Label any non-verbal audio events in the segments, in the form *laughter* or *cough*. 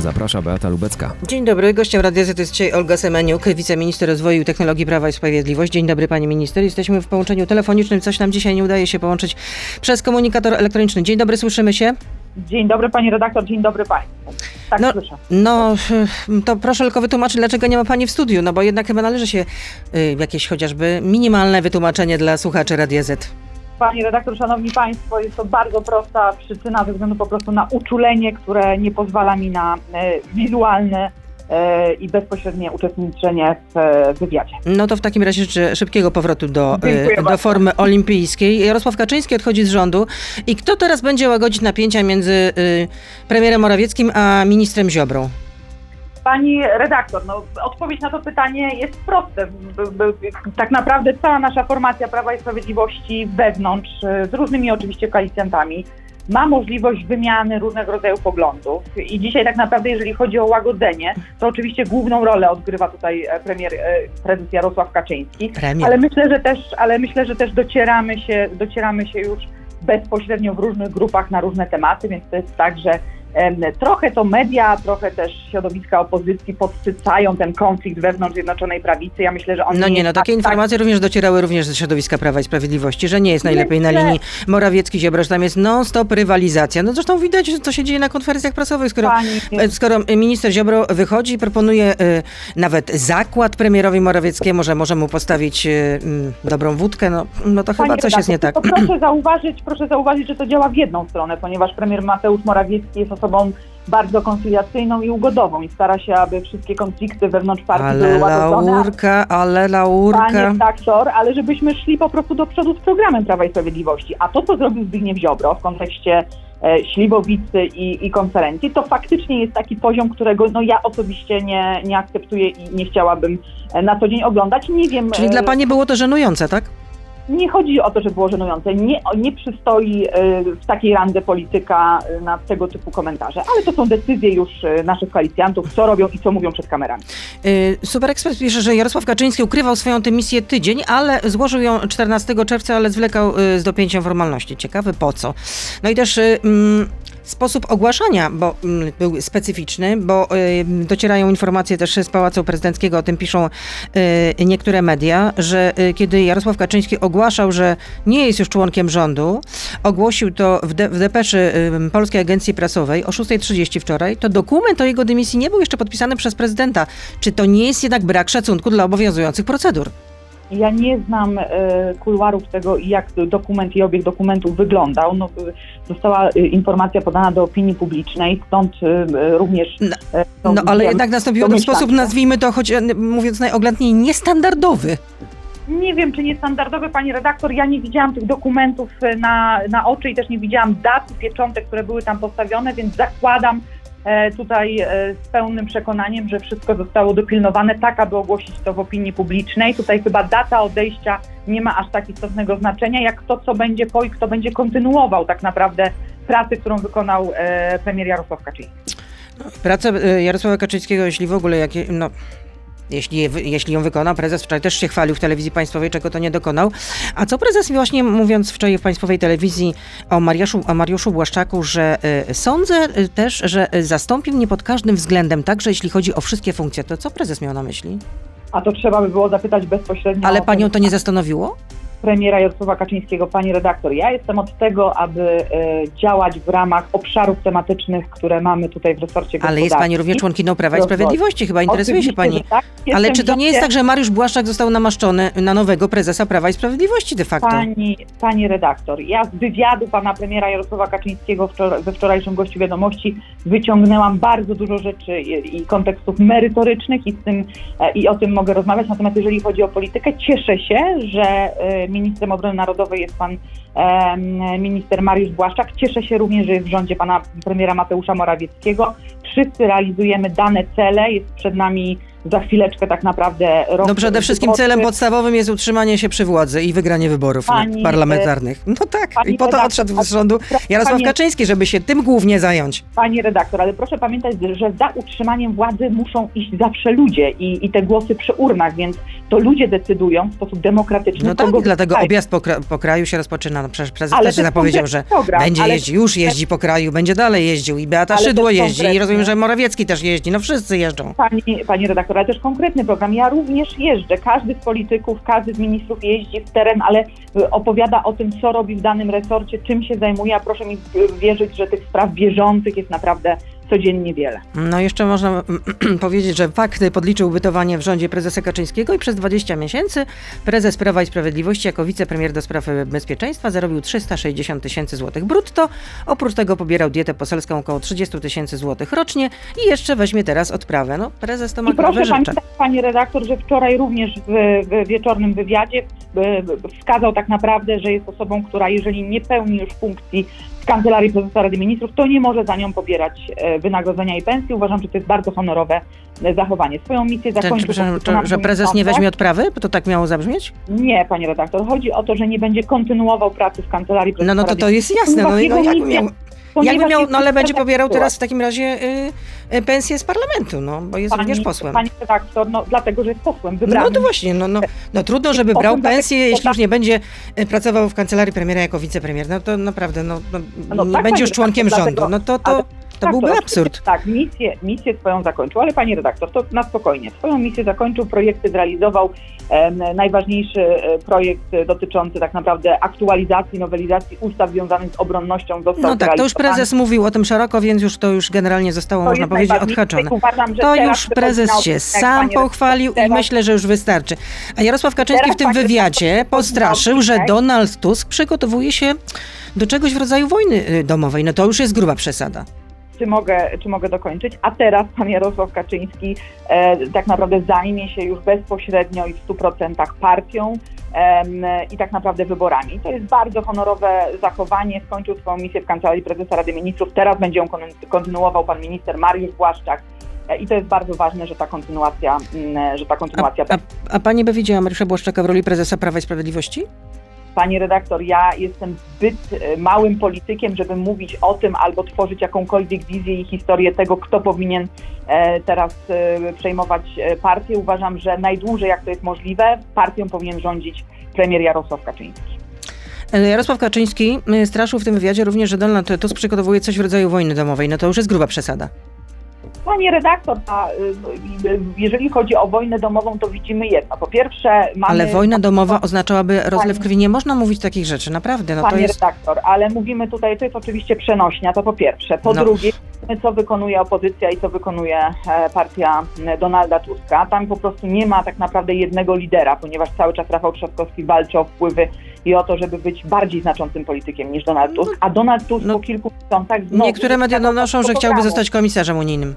Zaprasza Beata Lubecka. Dzień dobry, gościem Radia Z jest dzisiaj Olga Semeniuk, wiceminister rozwoju i technologii Prawa i Sprawiedliwość. Dzień dobry pani minister, jesteśmy w połączeniu telefonicznym, coś nam dzisiaj nie udaje się połączyć przez komunikator elektroniczny. Dzień dobry, słyszymy się? Dzień dobry pani redaktor, dzień dobry państwu. Tak No, słyszę. No, to proszę tylko wytłumaczyć, dlaczego nie ma pani w studiu, no bo jednak chyba należy się y, jakieś chociażby minimalne wytłumaczenie dla słuchaczy Radia Z. Pani redaktor, szanowni państwo, jest to bardzo prosta przyczyna ze względu po prostu na uczulenie, które nie pozwala mi na e, wizualne e, i bezpośrednie uczestniczenie w e, wywiadzie. No to w takim razie życzę szybkiego powrotu do, Dziękuję do bardzo. formy olimpijskiej. Jarosław Kaczyński odchodzi z rządu. I kto teraz będzie łagodzić napięcia między y, premierem Morawieckim a ministrem Ziobrą? Pani redaktor, no, odpowiedź na to pytanie jest proste. Tak naprawdę cała nasza formacja Prawa i Sprawiedliwości wewnątrz, e, z różnymi oczywiście koalicjantami, ma możliwość wymiany różnego rodzaju poglądów. I dzisiaj tak naprawdę, jeżeli chodzi o łagodzenie, to oczywiście główną rolę odgrywa tutaj e, premier, e, prezes Jarosław Kaczyński. Premier. Ale myślę, że też, ale myślę, że też docieramy się, docieramy się już bezpośrednio w różnych grupach na różne tematy, więc to jest tak, że trochę to media, trochę też środowiska opozycji podsycają ten konflikt wewnątrz Zjednoczonej Prawicy. Ja myślę, że on No nie, no takie tak- informacje również docierały również ze środowiska Prawa i Sprawiedliwości, że nie jest najlepiej na Myślę- linii Morawiecki-Ziobro, że tam jest non-stop rywalizacja. No zresztą widać, co się dzieje na konferencjach prasowych, skoro, Pani- e, skoro minister Ziobro wychodzi i proponuje e, nawet zakład premierowi Morawieckiemu, że może mu postawić mm, dobrą wódkę, no, no to chyba Pani coś jest nie tak. proszę zauważyć, proszę zauważyć, że to działa w jedną stronę, ponieważ premier Mateusz Morawiecki jest osobą bardzo koncyliacyjną i ugodową i stara się, aby wszystkie konflikty wewnątrz partii Ale były łagodzone. laurka, ale laurka. Panie redaktor, ale żebyśmy szli po prostu do przodu z programem Prawa i Sprawiedliwości. A to, co zrobił Zbigniew Ziobro w kontekście e, śliwowicy i, i konferencji, to faktycznie jest taki poziom, którego no, ja osobiście nie, nie akceptuję i nie chciałabym e, na co dzień oglądać. Nie wiem. Czyli e, dla pani było to żenujące, tak? Nie chodzi o to, że było żenujące. Nie, nie przystoi e, w takiej randze polityka e, na tego typu komentarze, ale to są decyzje już e, naszych koalicjantów, co robią i co mówią przed kamerami. Y, Super Ekspres pisze, że Jarosław Kaczyński ukrywał swoją tę misję tydzień, ale złożył ją 14 czerwca, ale zwlekał y, z dopięciem formalności. Ciekawy po co. No i też y, mm, sposób ogłaszania bo, mm, był specyficzny, bo y, docierają informacje też z Pałacu Prezydenckiego, o tym piszą y, niektóre media, że y, kiedy Jarosław Kaczyński ogłaszał, że nie jest już członkiem rządu, ogłosił to w, de, w depeszy Polskiej Agencji Prasowej o 6.30 wczoraj, to dokument o jego dymisji nie był jeszcze podpisany przez prezydenta. Czy to nie jest jednak brak szacunku dla obowiązujących procedur? Ja nie znam e, kuluarów tego, jak dokument i obieg dokumentów wyglądał. No, e, została e, informacja podana do opinii publicznej, stąd również. No, No ale jednak nastąpiło to w sposób, nazwijmy to, choć mówiąc najoględniej, niestandardowy. Nie wiem, czy niestandardowy, pani redaktor. Ja nie widziałam tych dokumentów na, na oczy i też nie widziałam dat i pieczątek, które były tam postawione, więc zakładam tutaj e, z pełnym przekonaniem, że wszystko zostało dopilnowane tak, aby ogłosić to w opinii publicznej. Tutaj chyba data odejścia nie ma aż tak istotnego znaczenia, jak to, co będzie po i kto będzie kontynuował tak naprawdę pracę, którą wykonał e, premier Jarosław Kaczyński. Praca e, Jarosława Kaczyńskiego, jeśli w ogóle, jakie, no, jeśli, jeśli ją wykonał, prezes wczoraj też się chwalił w telewizji państwowej, czego to nie dokonał. A co prezes właśnie mówiąc wczoraj w państwowej telewizji o Mariuszu, o Mariuszu Błaszczaku, że e, sądzę e, też, że e, zastąpił mnie pod każdym względem, także jeśli chodzi o wszystkie funkcje. To co prezes miał na myśli? A to trzeba by było zapytać bezpośrednio. Ale panią to nie zastanowiło? Premiera Jarosława Kaczyńskiego, pani redaktor. Ja jestem od tego, aby e, działać w ramach obszarów tematycznych, które mamy tutaj w resorcie Ale jest pani również członkinią Prawa i. Sprawiedliwości, chyba interesuje się pani. Tak. Ale czy to nie jest tak, że Mariusz Błaszczak został namaszczony na nowego prezesa Prawa i Sprawiedliwości de facto? Pani, pani redaktor, ja z wywiadu pana premiera Jarosława Kaczyńskiego wczor- we wczorajszym gościu wiadomości wyciągnęłam bardzo dużo rzeczy i, i kontekstów merytorycznych i, z tym, e, i o tym mogę rozmawiać. Natomiast jeżeli chodzi o politykę, cieszę się, że e, ministrem obrony narodowej jest pan minister Mariusz Błaszczak. Cieszę się również, że jest w rządzie pana premiera Mateusza Morawieckiego. Wszyscy realizujemy dane cele. Jest przed nami za chwileczkę tak naprawdę rok No przede wszystkim wyborczy. celem podstawowym jest utrzymanie się przy władzy i wygranie wyborów Pani, parlamentarnych. No tak, i po to odszedł z rządu Jarosław Kaczyński, żeby się tym głównie zająć. Pani redaktor, ale proszę pamiętać, że za utrzymaniem władzy muszą iść zawsze ludzie i, i te głosy przy urnach, więc to ludzie decydują w sposób demokratyczny. No tak, kogo dlatego wybierają. objazd po, kra- po kraju się rozpoczyna. No przecież prezes Ale też zapowiedział, że program, będzie ale- jeździł, już jeździ po kraju, będzie dalej jeździł i Beata Ale Szydło jeździ i rozumiem, że Morawiecki też jeździ, no wszyscy jeżdżą. Pani, pani redaktor, ale też konkretny program. Ja również jeżdżę. Każdy z polityków, każdy z ministrów jeździ w teren, ale y, opowiada o tym, co robi w danym resorcie, czym się zajmuje, a proszę mi y, wierzyć, że tych spraw bieżących jest naprawdę codziennie wiele. No jeszcze można *clears throat* powiedzieć, że fakty podliczył bytowanie w rządzie prezesa Kaczyńskiego i przez 20 miesięcy prezes Prawa i Sprawiedliwości jako wicepremier do spraw bezpieczeństwa zarobił 360 tysięcy złotych brutto. Oprócz tego pobierał dietę poselską około 30 tysięcy złotych rocznie i jeszcze weźmie teraz odprawę. No prezes to ma I proszę pamiętać, pani redaktor, że wczoraj również w, w wieczornym wywiadzie y, wskazał tak naprawdę, że jest osobą, która jeżeli nie pełni już funkcji w Kancelarii Prezesa Rady Ministrów, to nie może za nią pobierać e, wynagrodzenia i pensji. Uważam, że to jest bardzo honorowe e, zachowanie. Swoją misję Czy, zakończył... na że moim prezes nie weźmie odprawy? Bo to tak miało zabrzmieć? Nie, panie redaktor. Chodzi o to, że nie będzie kontynuował pracy w Kancelarii Prezesa No, no to to jest jasne. No, no, jakby misja- miał, jakby miał, no ale będzie pobierał teraz w takim razie y, y, pensję z parlamentu, no bo jest również posłem. Pani redaktor, no dlatego, że jest posłem wybranym. No to właśnie, no, no, no trudno, żeby brał pensję, jeśli już nie będzie y, pracował w kancelarii premiera jako wicepremier. No to naprawdę, no, no, No nie tak, będzie już tak, członkiem dlatego- rządu. No to, to, ale- to Tak, byłby oczywiście, absurd. Tak, misję, misję swoją zakończył, ale pani redaktor, to na spokojnie. Swoją misję zakończył, projekty zrealizował. Najważniejszy e, projekt dotyczący tak naprawdę aktualizacji, nowelizacji ustaw związanych z obronnością został No tak, to już prezes mówił o tym szeroko, więc już to już generalnie zostało, To można powiedzieć, odhaczone. Uważam, To już prezes się odcinek, sam pochwalił i Teraz- myślę, że już wystarczy. A Jarosław Kaczyński Teraz, w tym wywiadzie postraszył, że. Donald Tusk przygotowuje się do czegoś w rodzaju wojny y, domowej. No to już jest gruba przesada. Czy mogę, czy mogę dokończyć. A teraz pan Jarosław Kaczyński e, tak naprawdę zajmie się już bezpośrednio i w 100% partią em, i tak naprawdę wyborami. To jest bardzo honorowe zachowanie. Skończył swoją misję w Kancelarii Prezesa Rady Ministrów. Teraz będzie ją kon- kontynuował pan minister Mariusz Błaszczak. E, I to jest bardzo ważne, że ta kontynuacja, mm, że ta kontynuacja A, a pani by widziała Mariusza Błaszczaka w roli prezesa Prawa i Sprawiedliwości? Pani redaktor, ja jestem zbyt e, małym politykiem, żeby mówić o tym albo tworzyć jakąkolwiek wizję i historię tego, kto powinien e, teraz e, przejmować partię. Uważam, że najdłużej, jak to jest możliwe, partią powinien rządzić premier Jarosław Kaczyński. Jarosław Kaczyński straszył w tym wywiadzie również, że Donald Tusk przygotowuje coś w rodzaju wojny domowej. No to już jest gruba przesada. Pani redaktor, a, y, y, jeżeli chodzi o wojnę domową, to widzimy jedno. Po pierwsze, mamy... Ale wojna domowa oznaczałaby rozlew Pani- krwi. Nie można mówić takich rzeczy, naprawdę. No to Panie jest... redaktor, ale mówimy tutaj, to jest oczywiście przenośnia, to po pierwsze. Po No. drugie, co wykonuje opozycja i co wykonuje e, partia m, Donalda Tuska. Tam po prostu nie ma tak naprawdę jednego lidera, ponieważ cały czas Rafał Trzaskowski walczy o wpływy i o to, żeby być bardziej znaczącym politykiem niż Donald Tusk. A Donald Tusk No. po kilku miesiącach znowu... Niektóre media donoszą, że chciałby zostać komisarzem unijnym.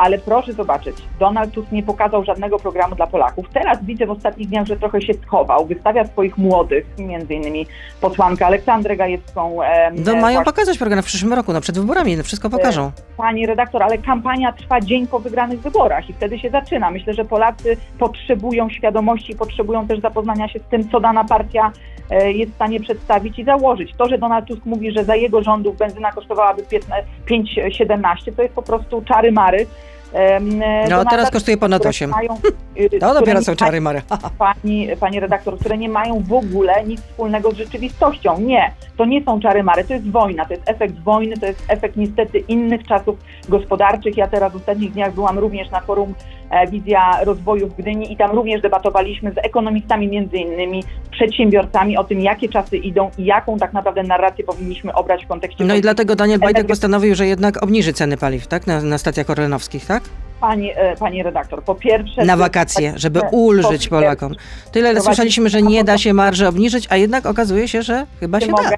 Ale proszę zobaczyć, Donald Tusk nie pokazał żadnego programu dla Polaków. Teraz widzę w ostatnich dniach, że trochę się schował. Wystawia swoich młodych, między innymi posłankę Aleksandrę Gajewską. em, No, mają właśnie- pokazać program w przyszłym roku, no przed wyborami, no wszystko pokażą. Pani redaktor, ale kampania trwa dzień po wygranych wyborach i wtedy się zaczyna. Myślę, że Polacy potrzebują świadomości, potrzebują też zapoznania się z tym, co dana partia e, jest w stanie przedstawić i założyć. To, że Donald Tusk mówi, że za jego rządów benzyna kosztowałaby 15 5,17, to jest po prostu czary mary. Em, No teraz kosztuje ponad które 8. Mają, *laughs* które dopiero są czary Mary. *laughs* pani, pani redaktor, które nie mają w ogóle nic wspólnego z rzeczywistością. Nie, to nie są czary mary, to jest wojna, to jest efekt wojny, to jest efekt niestety innych czasów gospodarczych. Ja teraz w ostatnich dniach byłam również na forum e, Wizja Rozwoju w Gdyni i tam również debatowaliśmy z ekonomistami między innymi, przedsiębiorcami o tym, jakie czasy idą i jaką tak naprawdę narrację powinniśmy obrać w kontekście No i dlatego Daniel Bajtek postanowił, że jednak obniży ceny paliw, tak? Na, na stacjach orlenowskich, tak? pani, e, pani redaktor. Po pierwsze... Na wakacje, żeby ulżyć Polakom. Tyle słyszeliśmy, że nie da się marży obniżyć, a jednak okazuje się, że chyba się da.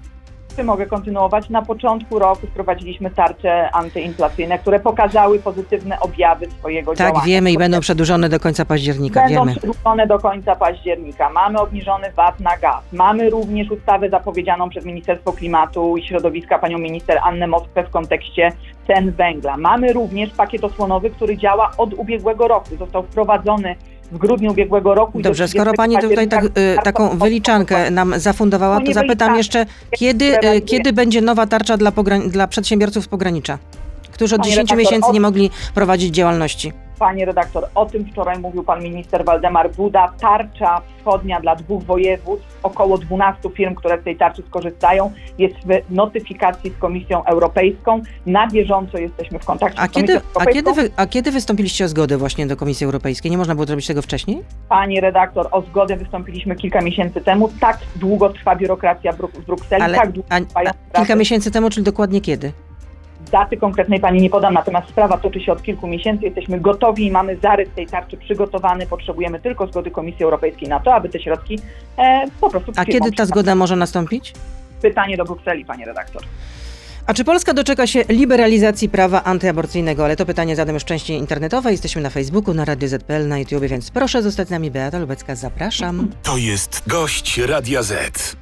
Czy mogę kontynuować? Na początku roku wprowadziliśmy tarcze antyinflacyjne, które pokazały pozytywne objawy swojego Tak, działania. wiemy i będą przedłużone do końca października, Będą wiemy. przedłużone do końca października. Mamy obniżony VAT na gaz. Mamy również ustawę zapowiedzianą przez Ministerstwo Klimatu i Środowiska panią minister Annę Moskwę w kontekście cen węgla. Mamy również pakiet osłonowy, który działa od ubiegłego roku. Został wprowadzony w grudniu ubiegłego roku. Dobrze, skoro 30 pani tutaj tak, y, taką wyliczankę nam zafundowała, To zapytam wyliczanka. jeszcze, kiedy, y, kiedy będzie nowa tarcza dla, dla przedsiębiorców z pogranicza, którzy od Panie 10 redaktor, miesięcy nie mogli prowadzić działalności? Panie redaktor, o tym wczoraj mówił pan minister Waldemar Buda. Tarcza wschodnia dla dwóch województw, około 12 firm, które z tej tarczy skorzystają, jest w notyfikacji z Komisją Europejską. Na bieżąco jesteśmy w kontakcie A z Komisją kiedy, a, Europejską. kiedy wy, a kiedy wystąpiliście o zgodę właśnie do Komisji Europejskiej? Nie można było zrobić tego wcześniej? Pani redaktor, o zgodę wystąpiliśmy kilka miesięcy temu. Tak długo trwa biurokracja w Bruk- w Brukseli, Ale tak długo a, a, kilka miesięcy temu, czyli dokładnie kiedy? Daty konkretnej pani nie podam, natomiast sprawa toczy się od kilku miesięcy. Jesteśmy gotowi i mamy zarys tej tarczy przygotowany. Potrzebujemy tylko zgody Komisji Europejskiej na to, aby te środki e, po prostu A kiedy ta zgoda może nastąpić? Pytanie do Brukseli, panie redaktor. A czy Polska doczeka się liberalizacji prawa antyaborcyjnego? Ale to pytanie zadam już w części internetowej. Jesteśmy na Facebooku, na Radio ZPL, na YouTube, więc proszę zostać z nami. Beata Lubecka, zapraszam. To jest gość Radia Z.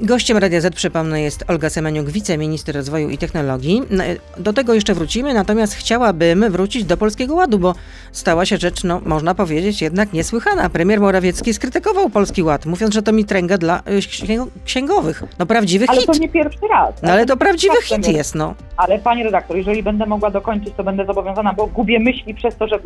Gościem Radia Z, przypomnę, jest Olga Semeniuk, wiceminister rozwoju i technologii. No, Do tego jeszcze wrócimy, natomiast chciałabym wrócić do Polskiego Ładu, bo stała się rzecz, no można powiedzieć, jednak niesłychana. Premier Morawiecki skrytykował Polski Ład, mówiąc, że to mitręga dla księg- księgowych. No prawdziwy Ale hit. to nie pierwszy raz. No ale to prawdziwy tak, hit jest, no. Ale panie redaktor, jeżeli będę mogła dokończyć, to będę zobowiązana, bo gubię myśli przez to, że y,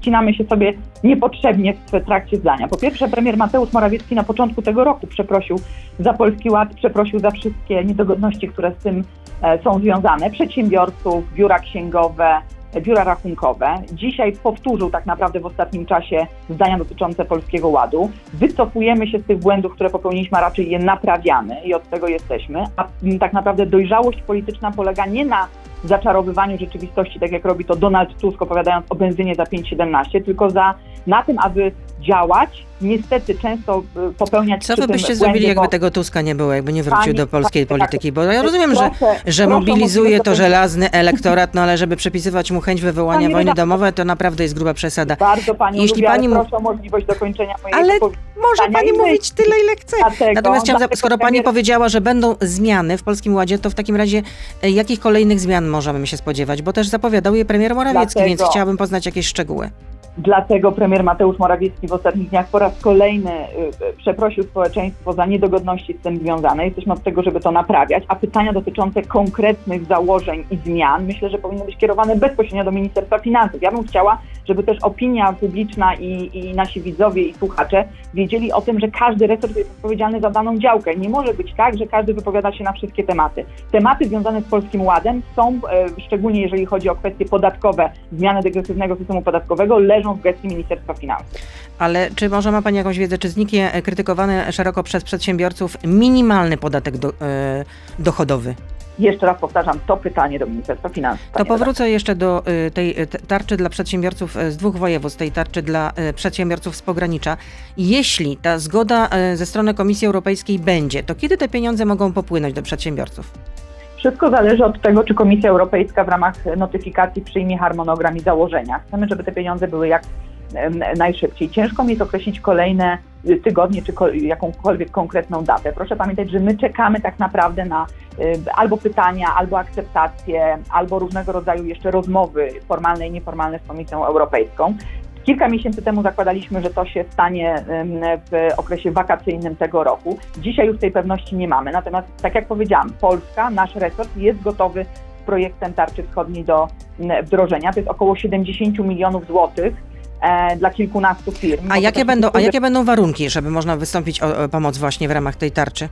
wcinamy się sobie niepotrzebnie w trakcie zdania. Po pierwsze, premier Mateusz Morawiecki na początku tego roku przeprosił za Polski Ład, przeprosił za wszystkie niedogodności, które z tym e, są związane. Przedsiębiorców, biura księgowe, e, biura rachunkowe. Dzisiaj powtórzył tak naprawdę w ostatnim czasie zdania dotyczące Polskiego Ładu. Wycofujemy się z tych błędów, które popełniliśmy, a raczej je naprawiamy i od tego jesteśmy. A tak naprawdę dojrzałość polityczna polega nie na zaczarowywaniu rzeczywistości, tak jak robi to Donald Tusk, opowiadając o benzynie za 5,17, tylko za, na tym, aby działać, niestety często y, popełniać Co wy byście zrobili, jakby tego Tuska nie było, jakby nie wrócił Pani- do polskiej pani polityki? Bo ja rozumiem, że, Proszę- że proszę o mobilizuje to żelazny elektorat, no ale żeby przypisywać mu chęć wywołania Pani wojny domowej, to naprawdę jest gruba przesada. Bardzo Pani Jeśli lubię, pani proszę o możliwość dokończenia mojej Ale. Może pani mówić tyle, ile chce. Dlatego- Natomiast chciałam, skoro pani powiedziała, że będą zmiany w Polskim Ładzie, to w takim razie e, jakich kolejnych zmian możemy się spodziewać? Bo też zapowiadał je premier Morawiecki, Dlatego- więc chciałabym poznać jakieś szczegóły. Dlatego premier Mateusz Morawiecki w ostatnich dniach po raz kolejny y, y, przeprosił społeczeństwo za niedogodności z tym związane. Jesteśmy od tego, żeby to naprawiać, a pytania dotyczące konkretnych założeń i zmian myślę, że powinny być kierowane bezpośrednio do Ministerstwa Finansów. Ja bym chciała, żeby też opinia publiczna i, i nasi widzowie i słuchacze wiedzieli o tym, że każdy resort jest odpowiedzialny za daną działkę. Nie może być tak, że każdy wypowiada się na wszystkie tematy. Tematy związane z Polskim Ładem są, e, szczególnie jeżeli chodzi o kwestie podatkowe, zmiany degresywnego systemu podatkowego, leżą w gestii Ministerstwa Finansów. Ale czy może ma pani jakąś wiedzę, czy zniknie e, krytykowany szeroko przez przedsiębiorców minimalny podatek do, e, dochodowy? Jeszcze raz powtarzam to pytanie do Ministerstwa Finansów. To powrócę jeszcze do y, tej tarczy dla przedsiębiorców z dwóch województw, tej tarczy dla przedsiębiorców z pogranicza. Jeśli ta zgoda ze strony Komisji Europejskiej będzie, to kiedy te pieniądze mogą popłynąć do przedsiębiorców? Wszystko zależy od tego, czy Komisja Europejska w ramach notyfikacji przyjmie harmonogram i założenia. Chcemy, żeby te pieniądze były jak najszybciej. Ciężko mi jest określić kolejne tygodnie czy ko- jakąkolwiek konkretną datę. Proszę pamiętać, że my czekamy tak naprawdę na albo pytania, albo akceptacje, albo różnego rodzaju jeszcze rozmowy formalne i nieformalne z Komisją Europejską. Kilka miesięcy temu zakładaliśmy, że to się stanie w okresie wakacyjnym tego roku. Dzisiaj już tej pewności nie mamy. Natomiast, tak jak powiedziałam, Polska, nasz resort jest gotowy z projektem tarczy wschodniej do wdrożenia. To jest około 70 milionów złotych e, dla kilkunastu firm. A jakie będą, a jakie będą warunki, żeby można wystąpić o pomoc właśnie w ramach tej tarczy?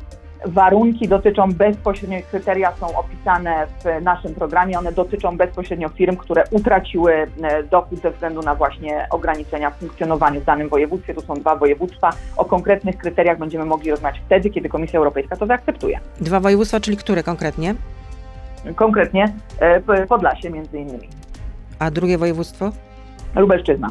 Warunki dotyczą bezpośrednio, kryteria są opisane w naszym programie. One dotyczą bezpośrednio firm, które utraciły e, dochód ze względu na właśnie ograniczenia w funkcjonowaniu w danym województwie. Tu są dwa województwa. O konkretnych kryteriach będziemy mogli rozmawiać wtedy, kiedy Komisja Europejska to zaakceptuje. Dwa województwa, czyli które konkretnie? Konkretnie e, Podlasie między innymi. A drugie województwo? Lubelszczyzna.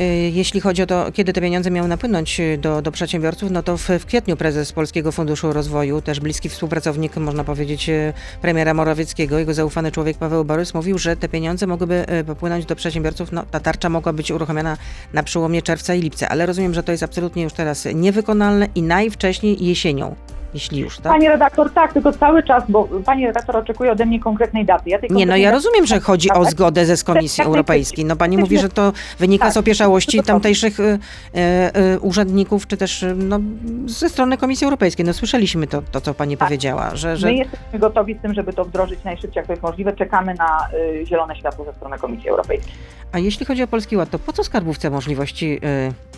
Y, Jeśli chodzi o to, kiedy te pieniądze miały napłynąć y, do, do przedsiębiorców, no to w, w kwietniu prezes Polskiego Funduszu Rozwoju, też bliski współpracownik, można powiedzieć, y, premiera Morawieckiego, jego zaufany człowiek Paweł Borys mówił, że te pieniądze mogłyby popłynąć do przedsiębiorców. No, ta tarcza mogła być uruchomiona na przełomie czerwca i lipca, ale rozumiem, że to jest absolutnie już teraz niewykonalne i najwcześniej jesienią, jeśli już, tak? Pani redaktor, tak, tylko cały czas, bo pani redaktor oczekuje ode mnie konkretnej daty. Ja Nie, no ja rozumiem, że chodzi o zgodę ze z Komisji Europejskiej. No pani mówi, że to wynika Tak, z opieszałości tamtejszych y, y, y, urzędników, czy też y, no, ze strony Komisji Europejskiej. No słyszeliśmy to, to co pani Tak. powiedziała, że, że My jesteśmy gotowi z tym, żeby to wdrożyć najszybciej, jak to jest możliwe. Czekamy na y, zielone światło ze strony Komisji Europejskiej. A jeśli chodzi o Polski Ład, to po co skarbówce możliwości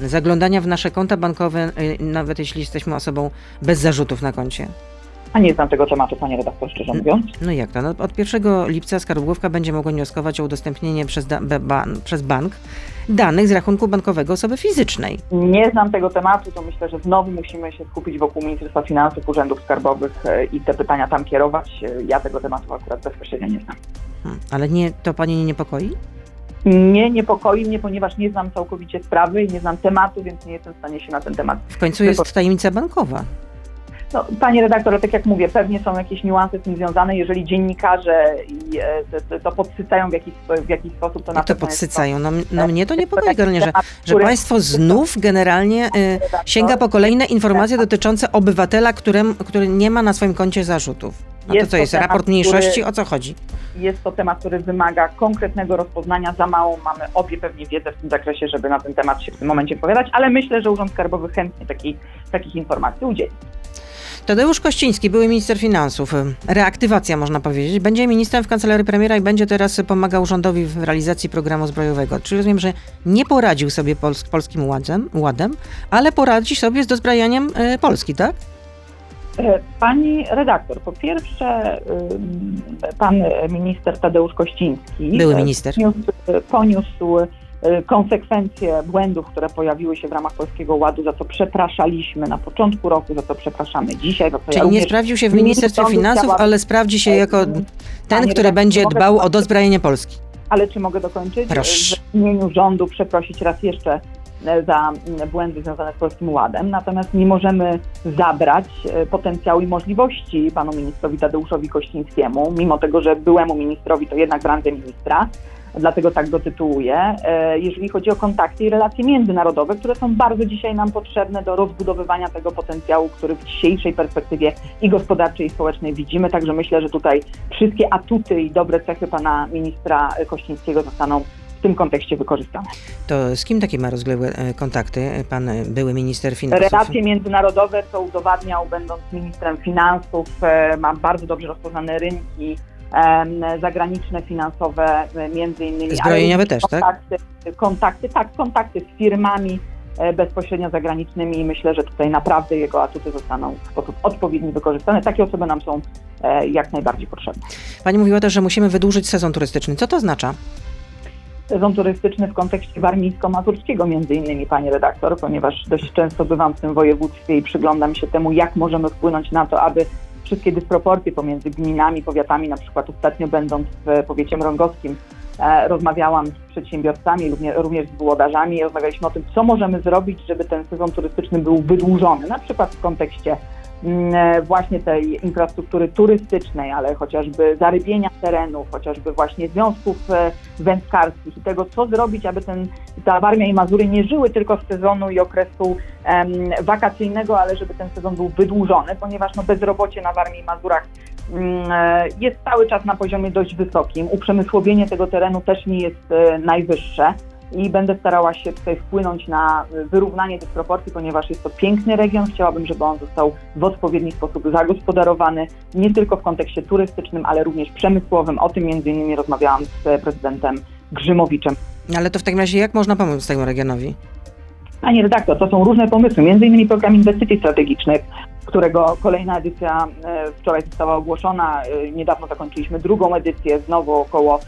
zaglądania w nasze konta bankowe, nawet jeśli jesteśmy osobą bez zarzutów na koncie? A nie znam tego tematu, pani redaktor, szczerze mówiąc. No jak to? No, od 1 lipca skarbówka będzie mogła wnioskować o udostępnienie przez, ban, przez bank danych z rachunku bankowego osoby fizycznej. Nie znam tego tematu, to myślę, że znowu musimy się skupić wokół Ministerstwa Finansów, Urzędów Skarbowych e, i te pytania tam kierować. E, Ja tego tematu akurat bezpośrednio nie znam. Hmm, Ale nie, to pani nie niepokoi? Nie niepokoi mnie, ponieważ nie znam całkowicie sprawy i nie znam tematu, więc nie jestem w stanie się na ten temat W końcu jest tajemnica bankowa. No, panie redaktor, tak jak mówię, pewnie są jakieś niuanse z tym związane. Jeżeli dziennikarze i, e, to, to podsycają w jakiś, w jakiś sposób, to na to pewno jest podsycają? No, no mnie to niepokoi, taki Karolinie, że, że państwo znów generalnie y, sięga po kolejne informacje dotyczące obywatela, którym, który nie ma na swoim koncie zarzutów. To Jest co to jest? temat, Raport mniejszości? O co chodzi? Jest to temat, który wymaga konkretnego rozpoznania. Za mało mamy obie pewnie wiedzę w tym zakresie, żeby na ten temat się w tym momencie wypowiadać, ale myślę, że Urząd Skarbowy chętnie taki, takich informacji udzieli. Tadeusz Kościński, były minister finansów, reaktywacja można powiedzieć, będzie ministrem w kancelarii premiera i będzie teraz pomagał rządowi w realizacji programu zbrojowego. Czyli rozumiem, że nie poradził sobie pols polskim ładem, ładem, ale poradzi sobie z dozbrajaniem y, Polski, tak? E, Pani redaktor, po pierwsze, pan minister Tadeusz Kościński Były e, minister. poniósł, poniósł e, konsekwencje błędów, które pojawiły się w ramach Polskiego Ładu, za co przepraszaliśmy na początku roku, za co przepraszamy dzisiaj. Za co ja Czyli nie również sprawdził się w nie Ministerstwie Finansów, chciałabym- ale sprawdzi się jako ten, który będzie dbał o dozbrojenie Polski. Ale czy mogę dokończyć? Proszę. W imieniu rządu przeprosić raz jeszcze e, za błędy związane z Polskim Ładem, natomiast nie możemy zabrać e, potencjału i możliwości panu ministrowi Tadeuszowi Kościńskiemu, mimo tego, że byłemu ministrowi to jednak randze ministra, dlatego tak go tytułuję, e, jeżeli chodzi o kontakty i relacje międzynarodowe, które są bardzo dzisiaj nam potrzebne do rozbudowywania tego potencjału, który w dzisiejszej perspektywie i gospodarczej, i społecznej widzimy. Także myślę, że tutaj wszystkie atuty i dobre cechy pana ministra Kościńskiego zostaną w tym kontekście wykorzystane. To z kim takie ma rozległe e, kontakty pan były minister finansów? Relacje międzynarodowe, co udowadniał, będąc ministrem finansów, e, ma bardzo dobrze rozpoznane rynki zagraniczne, finansowe, między innymi. Zbrojeniowe też, tak? kontakty, Kontakty, tak, kontakty z firmami e, bezpośrednio zagranicznymi i myślę, że tutaj naprawdę jego atuty zostaną w sposób odpowiedni wykorzystane. Takie osoby nam są e, jak najbardziej potrzebne. Pani mówiła też, że musimy wydłużyć sezon turystyczny. Co to oznacza? sezon turystyczny w kontekście warmińsko-mazurskiego między innymi, pani redaktor, ponieważ dość często bywam w tym województwie i przyglądam się temu, jak możemy wpłynąć na to, aby wszystkie dysproporcje pomiędzy gminami, powiatami, na przykład ostatnio będąc w powiecie mrągowskim, e, rozmawiałam z przedsiębiorcami, również, z włodarzami i rozmawialiśmy o tym, co możemy zrobić, żeby ten sezon turystyczny był wydłużony, na przykład w kontekście właśnie tej infrastruktury turystycznej, ale chociażby zarybienia terenów, chociażby właśnie związków e, wędkarskich i tego, co zrobić, aby ten, ta Warmia i Mazury nie żyły tylko z sezonu i okresu em, wakacyjnego, ale żeby ten sezon był wydłużony, ponieważ no, bezrobocie na Warmii i Mazurach mm, e, jest cały czas na poziomie dość wysokim. Uprzemysłowienie tego terenu też nie jest e, najwyższe i będę starała się tutaj wpłynąć na wyrównanie dysproporcji, ponieważ jest to piękny region. Chciałabym, żeby on został w odpowiedni sposób zagospodarowany, nie tylko w kontekście turystycznym, ale również przemysłowym. O tym między innymi rozmawiałam z prezydentem Grzymowiczem. Ale to w takim razie jak można pomóc temu regionowi? Panie redaktor, to są różne pomysły, między innymi program inwestycji strategicznych, którego kolejna edycja e, wczoraj została ogłoszona. E, Niedawno zakończyliśmy drugą edycję, znowu około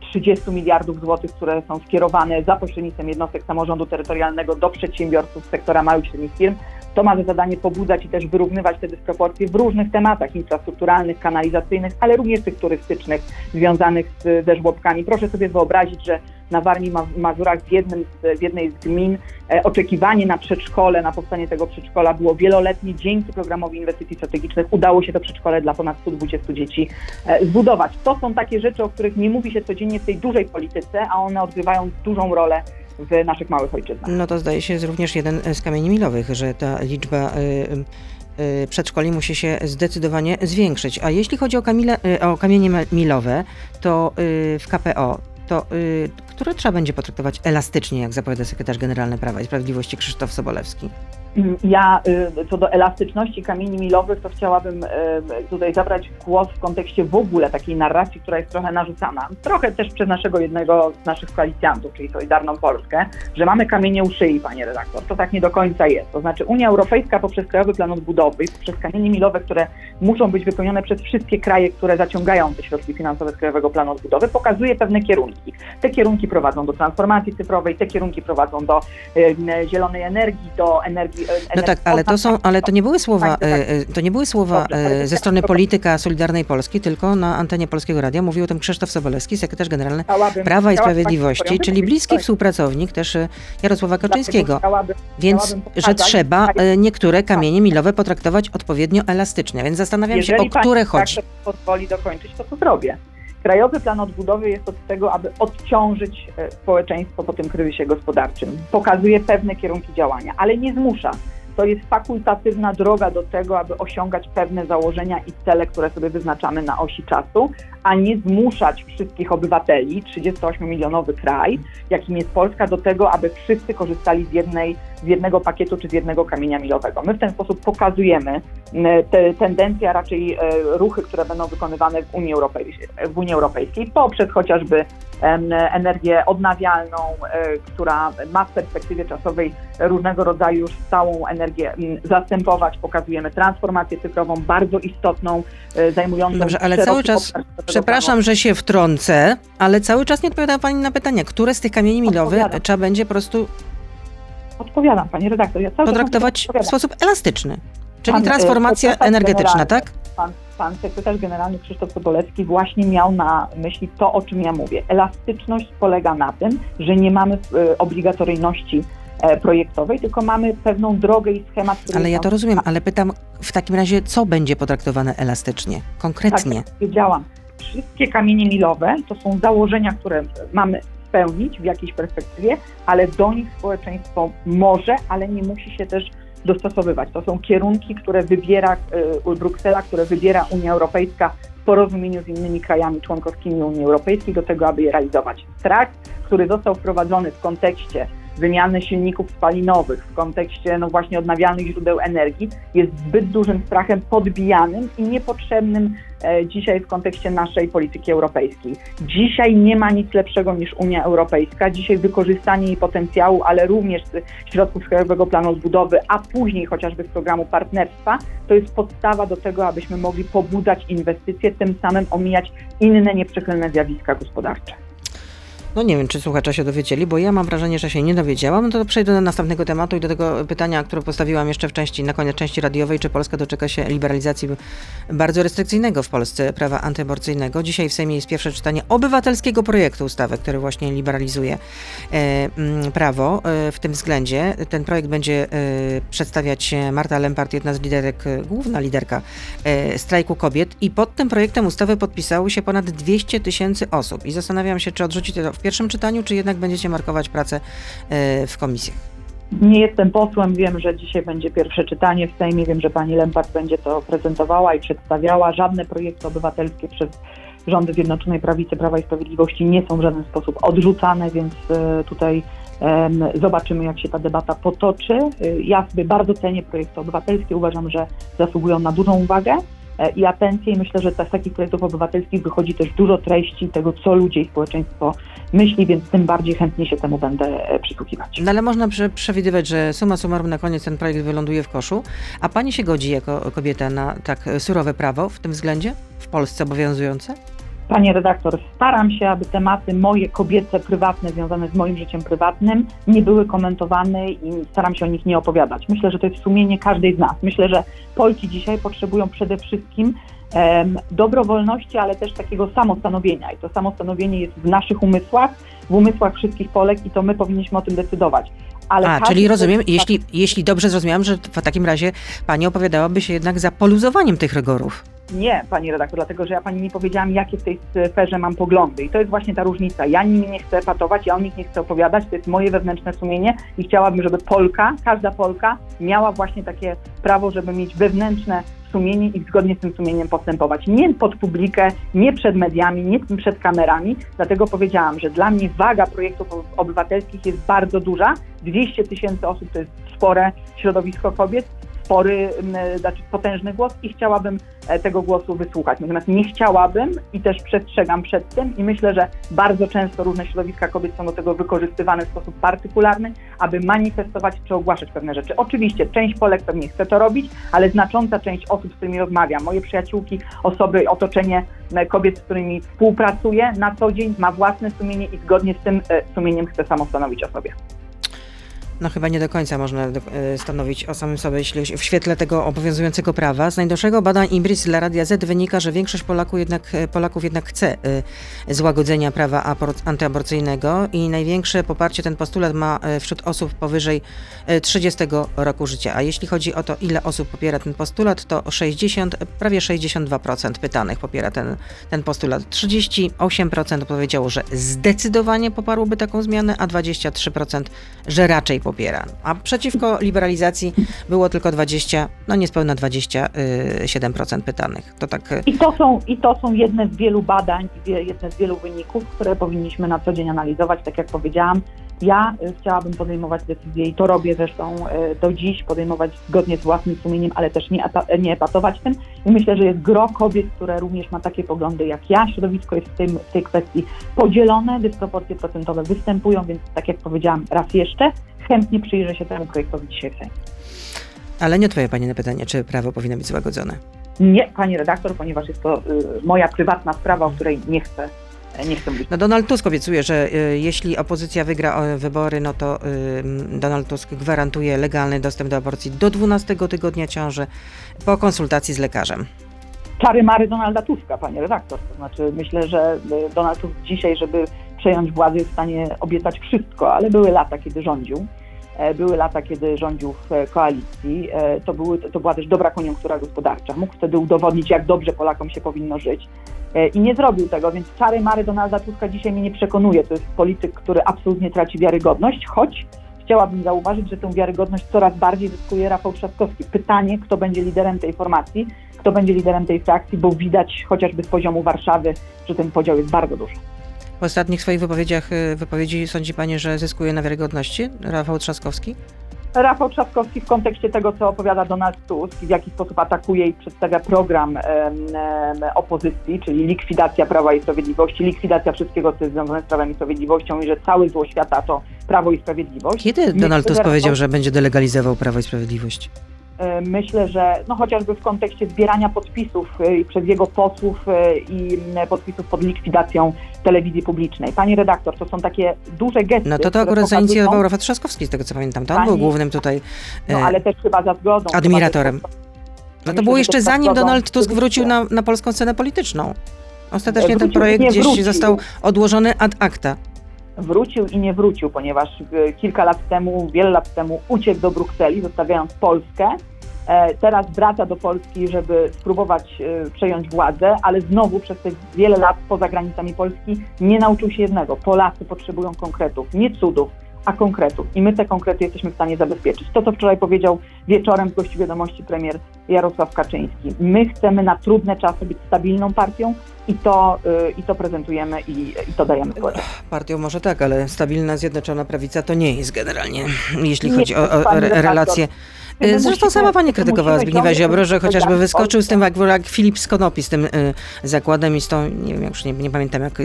30 miliardów złotych, które są skierowane za pośrednictwem jednostek samorządu terytorialnego do przedsiębiorców sektora małych i średnich firm. To ma za zadanie pobudzać i też wyrównywać te dysproporcje w różnych tematach infrastrukturalnych, kanalizacyjnych, ale również tych turystycznych związanych z, ze żłobkami. Proszę sobie wyobrazić, że na Warmii Mazurach w, jednym z, w jednej z gmin e, oczekiwanie na przedszkole, na powstanie tego przedszkola było wieloletnie. Dzięki programowi inwestycji strategicznych udało się to przedszkole dla ponad 120 dzieci e, zbudować. To są takie rzeczy, o których nie mówi się codziennie w tej dużej polityce, a one odgrywają dużą rolę w naszych małych ojczyznach. No to zdaje się jest również jeden z kamieni milowych, że ta liczba y, y, przedszkoli musi się zdecydowanie zwiększyć. A jeśli chodzi o, kamile, y, o kamienie milowe, to w KPO to które trzeba będzie potraktować elastycznie, jak zapowiada sekretarz generalny Prawa i Sprawiedliwości Krzysztof Sobolewski? Ja y, co do elastyczności kamieni milowych, to chciałabym y, tutaj zabrać głos w kontekście w ogóle takiej narracji, która jest trochę narzucana, trochę też przez naszego jednego z naszych koalicjantów, czyli Solidarną Polskę, że mamy kamienie u szyi, panie redaktor. To tak nie do końca jest. To znaczy Unia Europejska poprzez Krajowy Plan Odbudowy, poprzez kamienie milowe, które muszą być wypełnione przez wszystkie kraje, które zaciągają te środki finansowe z Krajowego Planu Odbudowy, pokazuje pewne kierunki. Te kierunki prowadzą do transformacji cyfrowej, te kierunki prowadzą do y, zielonej energii, do energii no tak, ale to są, ale to nie były słowa, tak, tak. E, e, to nie były słowa e, ze strony polityka Solidarnej Polski, tylko na antenie Polskiego Radia mówił o tym Krzysztof Sobolewski, sekretarz generalny Prawa i Sprawiedliwości, czyli bliski współpracownik też Jarosława Kaczyńskiego. Więc, że trzeba niektóre kamienie milowe potraktować odpowiednio elastycznie, więc zastanawiam się, o które chodzi. Tak pozwoli dokończyć to, co zrobię. Krajowy Plan Odbudowy jest od tego, aby odciążyć e, społeczeństwo po tym kryzysie gospodarczym. Pokazuje pewne kierunki działania, ale nie zmusza to jest fakultatywna droga do tego, aby osiągać pewne założenia i cele, które sobie wyznaczamy na osi czasu, a nie zmuszać wszystkich obywateli, 38-milionowy kraj, jakim jest Polska, do tego, aby wszyscy korzystali z, jednej, z jednego pakietu czy z jednego kamienia milowego. My w ten sposób pokazujemy te tendencje, a raczej e, ruchy, które będą wykonywane w Unii Europejskiej, w Unii Europejskiej poprzez chociażby energię odnawialną, e, która ma w perspektywie czasowej różnego rodzaju już stałą energię zastępować. Pokazujemy transformację cyfrową bardzo istotną, e, zajmującą Dobrze, ale cały czas, przepraszam, że się wtrącę, ale cały czas nie odpowiada Pani na pytanie, które z tych kamieni milowych trzeba będzie po prostu Odpowiadam, Pani redaktor. Ja potraktować w sposób elastyczny. Czyli pan, e, transformacja energetyczna, tak? Pan, pan sekretarz generalny Krzysztof Sobolewski właśnie miał na myśli to, o czym ja mówię. Elastyczność polega na tym, że nie mamy y, obligatoryjności e, projektowej, tylko mamy pewną drogę i schemat. Ale ja to rozumiem, ale pytam w takim razie, co będzie potraktowane elastycznie, konkretnie? Tak, tak wiedziałam. Wszystkie kamienie milowe to są założenia, które mamy spełnić w jakiejś perspektywie, ale do nich społeczeństwo może, ale nie musi się też dostosowywać. To są kierunki, które wybiera y, Bruksela, które wybiera Unia Europejska w porozumieniu z innymi krajami członkowskimi Unii Europejskiej do tego, aby je realizować. Strach, który został wprowadzony w kontekście wymiany silników spalinowych w kontekście no właśnie odnawialnych źródeł energii jest zbyt dużym strachem podbijanym i niepotrzebnym e, dzisiaj w kontekście naszej polityki europejskiej. Dzisiaj nie ma nic lepszego niż Unia Europejska. Dzisiaj wykorzystanie jej potencjału, ale również środków Krajowego Planu Odbudowy, a później chociażby z programu partnerstwa, to jest podstawa do tego, abyśmy mogli pobudzać inwestycje, tym samym omijać inne nieprzychylne zjawiska gospodarcze. No nie wiem, czy słuchacze się dowiedzieli, bo ja mam wrażenie, że się nie dowiedziałam. No to przejdę do następnego tematu i do tego pytania, które postawiłam jeszcze w części, na koniec części radiowej, czy Polska doczeka się liberalizacji bardzo restrykcyjnego w Polsce prawa antyaborcyjnego. Dzisiaj w Sejmie jest pierwsze czytanie obywatelskiego projektu ustawy, który właśnie liberalizuje e, mm, prawo e, w tym względzie. Ten projekt będzie e, przedstawiać Marta Lempart, jedna z liderek, główna liderka strajku kobiet i pod tym projektem ustawy podpisało się ponad 200 tysięcy osób i zastanawiam się, czy odrzucicie to w pierwszym czytaniu, czy jednak będziecie markować pracę e, w komisjach? Nie jestem posłem, wiem, że dzisiaj będzie pierwsze czytanie w Sejmie, wiem, że pani Lempart będzie to prezentowała i przedstawiała. Żadne projekty obywatelskie przez rządy Zjednoczonej Prawicy Prawa i Sprawiedliwości nie są w żaden sposób odrzucane, więc e, tutaj zobaczymy, jak się ta debata potoczy. E, ja sobie bardzo cenię projekty obywatelskie, uważam, że zasługują na dużą uwagę. E, i atencję i myślę, że z takich projektów obywatelskich wychodzi też dużo treści tego, co ludzie i społeczeństwo myśli, więc tym bardziej chętnie się temu będę e, przysłuchiwać. No ale można przewidywać, że suma summarum na koniec ten projekt wyląduje w koszu, a pani się godzi jako kobieta na tak surowe prawo w tym względzie w Polsce obowiązujące? Panie redaktor, staram się, aby tematy moje kobiece, prywatne, związane z moim życiem prywatnym, nie były komentowane i staram się o nich nie opowiadać. Myślę, że to jest sumienie każdej z nas. Myślę, że Polki dzisiaj potrzebują przede wszystkim em, dobrowolności, ale też takiego samostanowienia. I to samostanowienie jest w naszych umysłach, w umysłach wszystkich Polek i to my powinniśmy o tym decydować. Ale A, czyli rozumiem, człowiek- jeśli, jeśli dobrze zrozumiałam, że w takim razie pani opowiadałaby się jednak za poluzowaniem tych rygorów. Nie, pani redaktor, dlatego że ja pani nie powiedziałam, jakie w tej sferze mam poglądy. I to jest właśnie ta różnica. Ja nimi nie chcę patować, ja o nich nie chcę opowiadać, to jest moje wewnętrzne sumienie i chciałabym, żeby Polka, każda Polka miała właśnie takie prawo, żeby mieć wewnętrzne sumienie i zgodnie z tym sumieniem postępować. Nie pod publikę, nie przed mediami, nie przed kamerami. Dlatego powiedziałam, że dla mnie waga projektów obywatelskich jest bardzo duża. 200 tysięcy osób to jest spore środowisko kobiet, spory, m, znaczy potężny głos i chciałabym e, tego głosu wysłuchać. Natomiast nie chciałabym i też przestrzegam przed tym i myślę, że bardzo często różne środowiska kobiet są do tego wykorzystywane w sposób partykularny, aby manifestować czy ogłaszać pewne rzeczy. Oczywiście część Polek pewnie chce to robić, ale znacząca część osób, z którymi rozmawiam, moje przyjaciółki, osoby, otoczenie e, kobiet, z którymi współpracuję na co dzień, ma własne sumienie i zgodnie z tym e, sumieniem chce samostanowić o sobie. No chyba nie do końca można e, stanowić o samym sobie, jeśli w świetle tego obowiązującego prawa. Z najnowszego badań Imbris dla Radia Z wynika, że większość Polaków jednak, e, Polaków jednak chce e, złagodzenia prawa antyaborcyjnego i największe poparcie ten postulat ma wśród osób powyżej e, 30 roku życia. A jeśli chodzi o to, ile osób popiera ten postulat, to 60, prawie 62% pytanych popiera ten, ten postulat. 38% powiedziało, że zdecydowanie poparłoby taką zmianę, a 23% że raczej A przeciwko liberalizacji było tylko 20, no niespełna 27% pytanych. To tak y, I to, są, I to są jedne z wielu badań, jedne z wielu wyników, które powinniśmy na co dzień analizować. Tak jak powiedziałam, ja y, chciałabym podejmować decyzje i to robię zresztą y, do dziś, podejmować zgodnie z własnym sumieniem, ale też nie, nie epatować tym. I myślę, że jest gro kobiet, które również ma takie poglądy jak ja. Środowisko jest w, tym, w tej kwestii podzielone, dysproporcje procentowe występują, więc tak jak powiedziałam raz jeszcze, chętnie przyjrzę się temu projektowi dzisiaj w Sejmie. Ale nie odpowie Pani na pytanie, czy prawo powinno być złagodzone. Nie, pani redaktor, ponieważ jest to y, moja prywatna sprawa, o której nie chcę, nie chcę mówić. No Donald Tusk obiecuje, że y, jeśli opozycja wygra wybory, no to y, Donald Tusk gwarantuje legalny dostęp do aborcji do 12 tygodnia ciąży po konsultacji z lekarzem. Czary mary Donalda Tuska, panie redaktor. To znaczy myślę, że y, Donald Tusk dzisiaj, żeby przejąć władzę, jest w stanie obiecać wszystko, ale były lata, kiedy rządził. E, Były lata, kiedy rządził w koalicji. E, To, były, to była też dobra koniunktura gospodarcza. Mógł wtedy udowodnić, jak dobrze Polakom się powinno żyć. E, I nie zrobił tego, więc czary mary Donalda Tuska dzisiaj mnie nie przekonuje. To jest polityk, który absolutnie traci wiarygodność, choć chciałabym zauważyć, że tę wiarygodność coraz bardziej zyskuje Rafał Trzaskowski. Pytanie, kto będzie liderem tej formacji, kto będzie liderem tej frakcji, bo widać chociażby z poziomu Warszawy, że ten podział jest bardzo duży. W ostatnich swoich wypowiedziach, y, wypowiedzi sądzi Pani, że zyskuje na wiarygodności Rafał Trzaskowski? Rafał Trzaskowski w kontekście tego, co opowiada Donald Tusk w jaki sposób atakuje i przedstawia program em, em, opozycji, czyli likwidacja Prawa i Sprawiedliwości, likwidacja wszystkiego, co jest związane z Prawem i Sprawiedliwością i że całe zło świata to Prawo i Sprawiedliwość. Kiedy Donald Tusk powiedział, że będzie delegalizował Prawo i Sprawiedliwość? E, Myślę, że no chociażby w kontekście zbierania podpisów e, przez jego posłów e, i podpisów pod likwidacją telewizji publicznej. Pani redaktor, to są takie duże gesty. No to to akurat pokazują- zainicjował Rafał Trzaskowski, z tego co pamiętam. To on Pani- był głównym tutaj No ale też chyba za zgodą. admiratorem. No to było jeszcze zanim Donald Tusk wrócił na, na polską scenę polityczną. Ostatecznie ten Wrócił, projekt nie gdzieś wrócił. został odłożony ad acta. Wrócił i nie wrócił, ponieważ e, kilka lat temu, wiele lat temu uciekł do Brukseli, zostawiając Polskę. E, Teraz wraca do Polski, żeby spróbować e, przejąć władzę, ale znowu przez te wiele lat poza granicami Polski nie nauczył się jednego. Polacy potrzebują konkretów, nie cudów, a konkretów. I my te konkrety jesteśmy w stanie zabezpieczyć. To, co wczoraj powiedział wieczorem w gościu wiadomości premier Jarosław Kaczyński. My chcemy na trudne czasy być stabilną partią i to, y, i to prezentujemy i, i to dajemy społeczeństwu. Partią może tak, ale stabilna, zjednoczona prawica to nie jest generalnie, jeśli Nie chodzi o, o re- relacje. Zresztą musimy- sama pani krytykowała Zbigniewa Ziobro, że chociażby wyskoczył z tym jak, Filip z Konopi, z tym y, zakładem i z tą, nie wiem, już nie, nie pamiętam jak,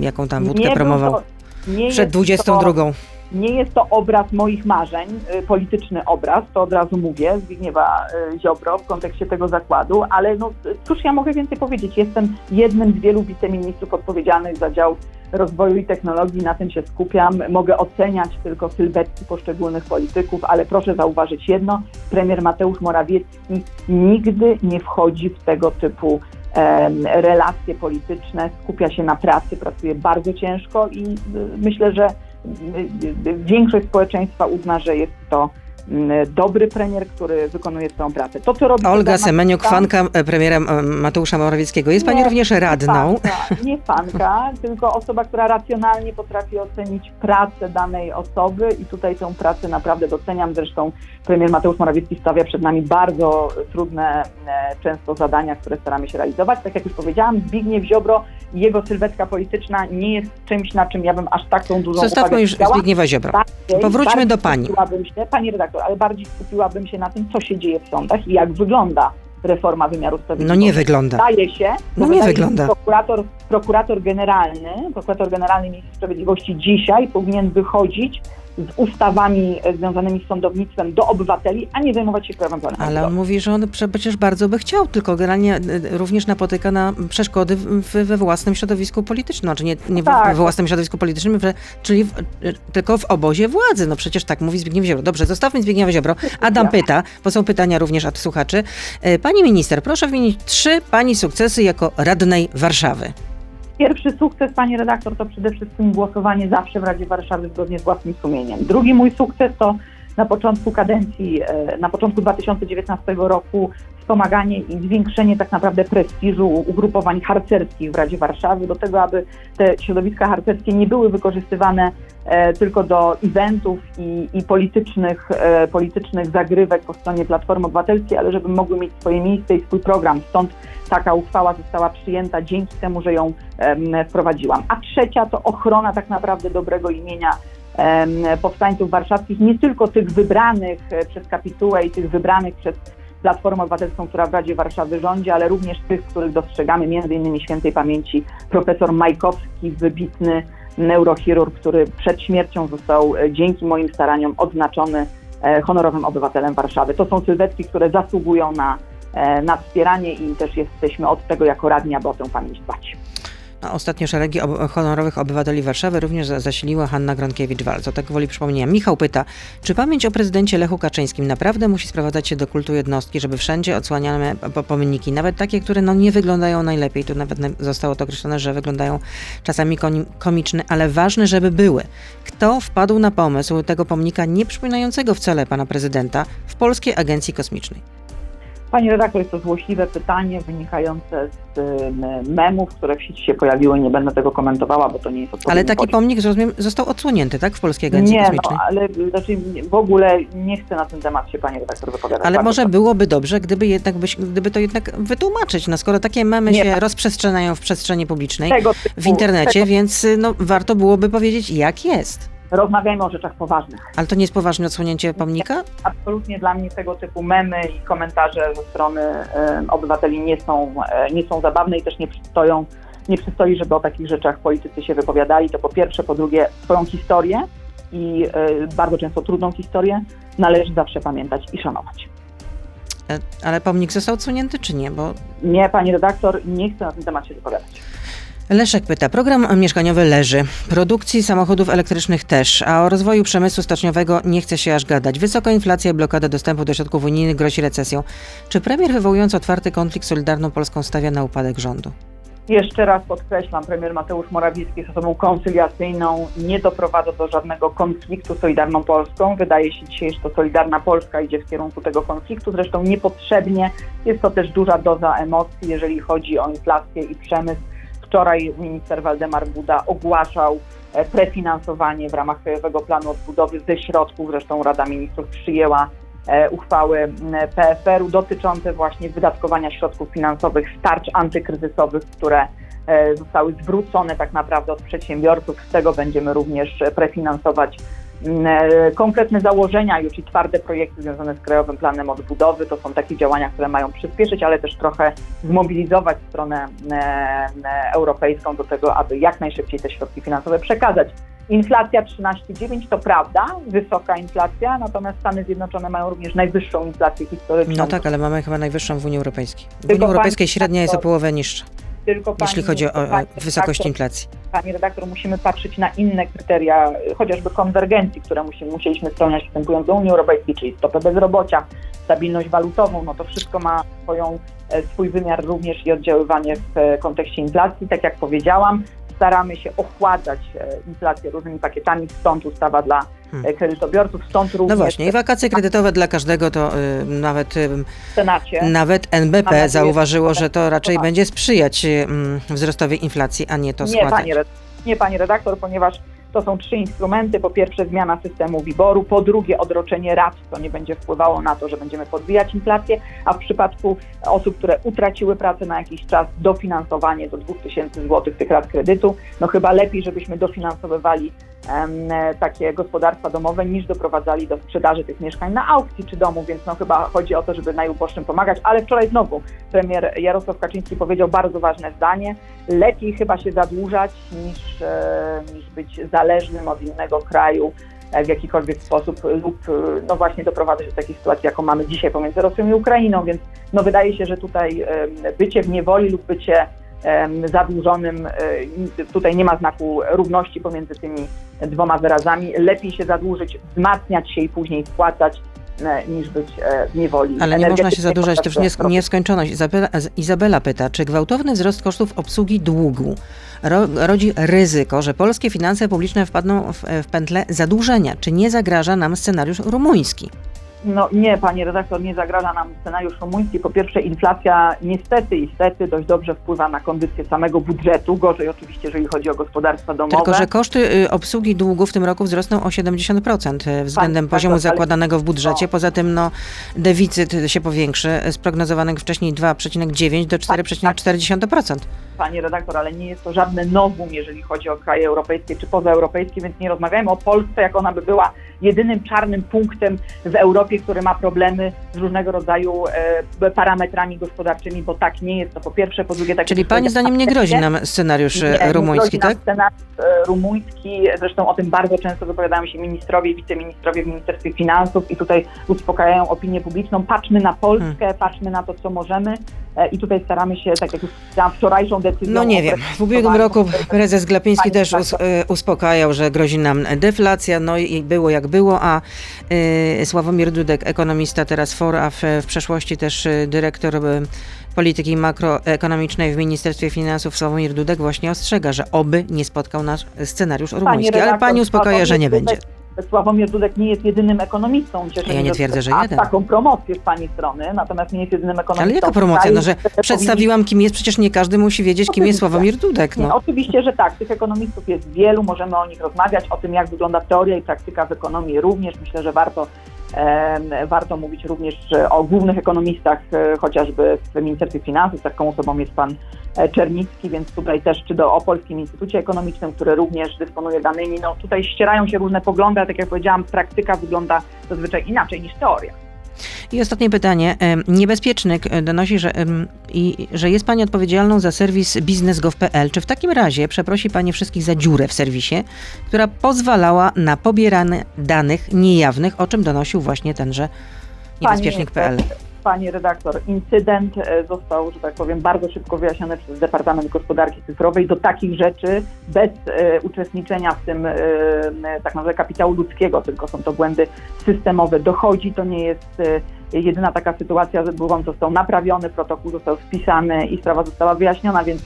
jaką tam wódkę Nie promował. to- nie Przed jest 22. To, Nie jest to obraz moich marzeń, y, polityczny obraz, to od razu mówię, Zbigniewa y, Ziobro w kontekście tego zakładu, ale no, cóż ja mogę więcej powiedzieć? Jestem jednym z wielu wiceministrów odpowiedzialnych za dział rozwoju i technologii, na tym się skupiam. Mogę oceniać tylko sylwetki poszczególnych polityków, ale proszę zauważyć jedno, premier Mateusz Morawiecki nigdy nie wchodzi w tego typu relacje polityczne, skupia się na pracy, pracuje bardzo ciężko i y, myślę, że y, y, większość społeczeństwa uzna, że jest to dobry premier, który wykonuje swoją pracę. To, co robi Olga Semeniuk, fanka e, premiera Mateusza Morawieckiego. Jest pani nie, również radną. Nie fanka, nie fanka, *laughs* tylko osoba, która racjonalnie potrafi ocenić pracę danej osoby i tutaj tę pracę naprawdę doceniam. Zresztą premier Mateusz Morawiecki stawia przed nami bardzo trudne e, często zadania, które staramy się realizować. Tak jak już powiedziałam, Zbigniew Ziobro i jego sylwetka polityczna nie jest czymś, na czym ja bym aż taką dużą Zostawmy już Zbigniewa Ziobro. Bardziej, Powróćmy bardziej do pani. Się, pani redaktor, ale bardziej skupiłabym się na tym, co się dzieje w sądach i jak wygląda reforma wymiaru sprawiedliwości. No nie wygląda. Zdaje się, no nie wygląda. Prokurator, prokurator generalny, prokurator generalny Ministra Sprawiedliwości dzisiaj powinien wychodzić z ustawami związanymi z sądownictwem do obywateli, a nie zajmować się prawem prawa. Ale on mówi, że on przecież bardzo by chciał, tylko generalnie e, również napotyka na przeszkody we własnym środowisku politycznym, znaczy nie, nie tak. we własnym środowisku politycznym, czyli w, e, tylko w obozie władzy. No przecież tak mówi Zbigniew Ziobro. Dobrze, zostawmy Zbigniewa Ziobro. Adam pyta, bo są pytania również od słuchaczy. E, pani minister, proszę wymienić trzy pani sukcesy jako radnej Warszawy. Pierwszy sukces, pani redaktor, to przede wszystkim głosowanie zawsze w Radzie Warszawy zgodnie z własnym sumieniem. Drugi mój sukces to na początku kadencji, e, na początku 2019 roku wspomaganie i zwiększenie tak naprawdę prestiżu ugrupowań harcerskich w Radzie Warszawy, do tego, aby te środowiska harcerskie nie były wykorzystywane e, tylko do eventów i, i politycznych, e, politycznych zagrywek po stronie Platformy Obywatelskiej, ale żeby mogły mieć swoje miejsce i swój program. Stąd taka uchwała została przyjęta dzięki temu, że ją wprowadziłam. A trzecia to ochrona tak naprawdę dobrego imienia powstańców warszawskich, nie tylko tych wybranych e, przez kapitułę i tych wybranych przez Platformę Obywatelską, która w Radzie Warszawy rządzi, ale również tych, których dostrzegamy, między innymi świętej pamięci profesor Majkowski, wybitny neurochirurg, który przed śmiercią został e, dzięki moim staraniom odznaczony e, honorowym obywatelem Warszawy. To są sylwetki, które zasługują na, na wspieranie i też jesteśmy od tego jako radni, aby o tę pamięć dbać. Ostatnio szeregi ob honorowych obywateli Warszawy również zasiliła Hanna Gronkiewicz-Walc. O tak woli przypomnienia. Michał pyta, czy pamięć o prezydencie Lechu Kaczyńskim naprawdę musi sprowadzać się do kultu jednostki, żeby wszędzie odsłaniane pomniki, nawet takie, które no nie wyglądają najlepiej, tu nawet zostało to określone, że wyglądają czasami komiczne, ale ważne, żeby były. Kto wpadł na pomysł tego pomnika nie przypominającego wcale pana prezydenta w Polskiej Agencji Kosmicznej? Pani redaktor, jest to złośliwe pytanie wynikające z memów, które w sieci się pojawiły. Nie będę tego komentowała, bo to nie jest Ale taki pomnik, rozumiem, został odsłonięty, tak? W Polskiej Agencji nie, Kosmicznej? Nie, no, ale znaczy w ogóle nie chcę na ten temat się Pani redaktor wypowiadać. Ale może byłoby dobrze, gdyby, jednak, gdyby to jednak wytłumaczyć. No, skoro takie memy nie, się tak. rozprzestrzeniają w przestrzeni publicznej, typu, w internecie, tego. więc no, warto byłoby powiedzieć, jak jest rozmawiajmy o rzeczach poważnych. Ale to nie jest poważne odsłonięcie pomnika? Absolutnie dla mnie tego typu memy i komentarze ze strony obywateli nie są, y, nie są zabawne i też nie przystoją, nie przystoi, żeby o takich rzeczach politycy się wypowiadali. To po pierwsze, po drugie, swoją historię i y, bardzo często trudną historię należy zawsze pamiętać i szanować. Ale pomnik został odsunięty, czy nie? Bo... Nie, pani redaktor, nie chcę na ten temat się wypowiadać. Leszek pyta, program mieszkaniowy leży, produkcji samochodów elektrycznych też, a o rozwoju przemysłu stoczniowego nie chce się aż gadać. Wysoka inflacja blokada dostępu do środków unijnych grozi recesją. Czy premier wywołując otwarty konflikt Solidarną Polską stawia na upadek rządu? Jeszcze raz podkreślam, premier Mateusz Morawiecki jest osobą koncyliacyjną, nie doprowadza do żadnego konfliktu z Solidarną Polską. Wydaje się dzisiaj, że to Solidarna Polska idzie w kierunku tego konfliktu, zresztą niepotrzebnie. Jest to też duża doza emocji, jeżeli chodzi o inflację i przemysł Wczoraj minister Waldemar Buda ogłaszał e, prefinansowanie w ramach Krajowego Planu Odbudowy ze środków, zresztą Rada Ministrów przyjęła e, uchwały PFR-u dotyczące właśnie wydatkowania środków finansowych z tarcz antykryzysowych, które e, zostały zwrócone tak naprawdę od przedsiębiorców. Z tego będziemy również prefinansować konkretne założenia już i twarde projekty związane z Krajowym Planem Odbudowy. To są takie działania, które mają przyspieszyć, ale też trochę zmobilizować stronę e, e, europejską do tego, aby jak najszybciej te środki finansowe przekazać. Inflacja 13,9 to prawda, wysoka inflacja, natomiast Stany Zjednoczone mają również najwyższą inflację historyczną. No tak, ale mamy chyba najwyższą w Unii Europejskiej. W Tylko Unii Europejskiej średnia jest o połowę niższa, Tylko pani, jeśli chodzi o, o pani wysokość inflacji. Pani redaktor, musimy patrzeć na inne kryteria, chociażby konwergencji, które musi, musieliśmy spełniać wstępując do Unii Europejskiej, czyli stopę bezrobocia, stabilność walutową, no to wszystko ma swoją, e, swój wymiar również i oddziaływanie w e, kontekście inflacji. Tak jak powiedziałam, staramy się ochładzać e, inflację różnymi pakietami, stąd ustawa dla Hmm. e, kredytobiorców, stąd również No właśnie, i wakacje kredytowe dla każdego to y, nawet y, Senacie. Nawet NBP nadzieję, zauważyło, że to raczej będzie sprzyjać mm, wzrostowi inflacji, a nie to Nie składać. pani, red- nie, pani redaktor, ponieważ to są trzy instrumenty. Po pierwsze zmiana systemu WIBOR-u, po drugie odroczenie rat, co nie będzie wpływało na to, że będziemy podbijać inflację, a w przypadku osób, które utraciły pracę na jakiś czas, dofinansowanie do 2000 zł tych rat kredytu. No chyba lepiej, żebyśmy dofinansowywali takie gospodarstwa domowe, niż doprowadzali do sprzedaży tych mieszkań na aukcji czy domu, więc no chyba chodzi o to, żeby najuboższym pomagać, ale wczoraj znowu premier Jarosław Kaczyński powiedział bardzo ważne zdanie, lepiej chyba się zadłużać niż, e, niż być zależnym od innego kraju e, w jakikolwiek sposób lub e, no właśnie doprowadzać do takiej sytuacji, jaką mamy dzisiaj pomiędzy Rosją i Ukrainą, więc no wydaje się, że tutaj e, bycie w niewoli lub bycie zadłużonym, e, tutaj nie ma znaku równości pomiędzy tymi dwoma wyrazami. Lepiej się zadłużyć, wzmacniać się i później spłacać, e, niż być e, w niewoli. Ale nie można się zadłużać to też w nieskończoność. Izabela, Izabela pyta, czy gwałtowny wzrost kosztów obsługi długu ro, rodzi ryzyko, że polskie finanse publiczne wpadną w, w pętlę zadłużenia? Czy nie zagraża nam scenariusz rumuński? No nie, panie redaktor, nie zagraża nam scenariusz rumuński. Po pierwsze, inflacja niestety, niestety dość dobrze wpływa na kondycję samego budżetu. Gorzej oczywiście, jeżeli chodzi o gospodarstwa domowe. Tylko, że koszty y, obsługi długu w tym roku wzrosną o 70% y, względem tak, poziomu tak, zakładanego w budżecie. Poza tym no, deficyt się powiększy z prognozowanych wcześniej 2,9 do 4,4%. Panie redaktor, ale nie jest to żadne nowum, jeżeli chodzi o kraje europejskie czy pozaeuropejskie, więc nie rozmawiajmy o Polsce, jak ona by była jedynym czarnym punktem w Europie, który ma problemy z różnego rodzaju e, parametrami gospodarczymi, bo tak nie jest to po pierwsze, po drugie tak Czyli pani zdaniem nie grozi nam scenariusz Nie, e, nie rumuński, nam tak? Scenariusz e, rumuński, zresztą o tym bardzo często wypowiadają się ministrowie i wiceministrowie w Ministerstwie Finansów i tutaj uspokajają opinię publiczną. Patrzmy na Polskę, Hmm. patrzmy na to, co możemy i tutaj staramy się, tak jak już wczorajszą decyzją... No nie wiem. W ubiegłym roku prezes Glapiński też us, e, uspokajał, że grozi nam deflacja, no i było jak było, a e, Sławomir Dudek, ekonomista teraz FOR, a w, w przeszłości też e, dyrektor e, polityki makroekonomicznej w Ministerstwie Finansów Sławomir Dudek właśnie ostrzega, że oby nie spotkał nas scenariusz rumuński, ale pani uspokaja, że nie będzie. Sławomir Dudek nie jest jedynym ekonomistą. Cieszę Ja nie twierdzę, że jeden. taką promocję z pani strony, natomiast nie jest jedynym ekonomistą. Ale jaka promocja? No, że przedstawiłam kim jest, przecież nie każdy musi wiedzieć, kim jest Oczywiście. Sławomir Dudek. Nie, No. oczywiście, że tak. Tych ekonomistów jest wielu, możemy o nich rozmawiać, o tym, jak wygląda teoria i praktyka w ekonomii również. Myślę, że warto, warto mówić również o głównych ekonomistach, e, chociażby w Ministerstwie Finansów. Taką osobą jest pan e, Czernicki, więc tutaj też, czy do, o Polskim Instytucie Ekonomicznym, który również dysponuje danymi. No tutaj ścierają się różne poglądy, a tak jak powiedziałam, praktyka wygląda zazwyczaj inaczej niż teoria. I ostatnie pytanie. Niebezpiecznik e, donosi, że, i, że jest Pani odpowiedzialną za serwis biznesgov.pl. Czy w takim razie przeprosi Pani wszystkich za dziurę w serwisie, która pozwalała na pobieranie danych niejawnych, o czym donosił właśnie tenże niebezpiecznik.pl? Pani redaktor, incydent e, został, że tak powiem, bardzo szybko wyjaśniony przez Departament Gospodarki Cyfrowej. Do takich rzeczy bez e, uczestniczenia w tym e, tak naprawdę kapitału ludzkiego, tylko są to błędy systemowe. Dochodzi, to nie jest jedyna taka sytuacja, że błąd został naprawiony, protokół został spisany i sprawa została wyjaśniona, więc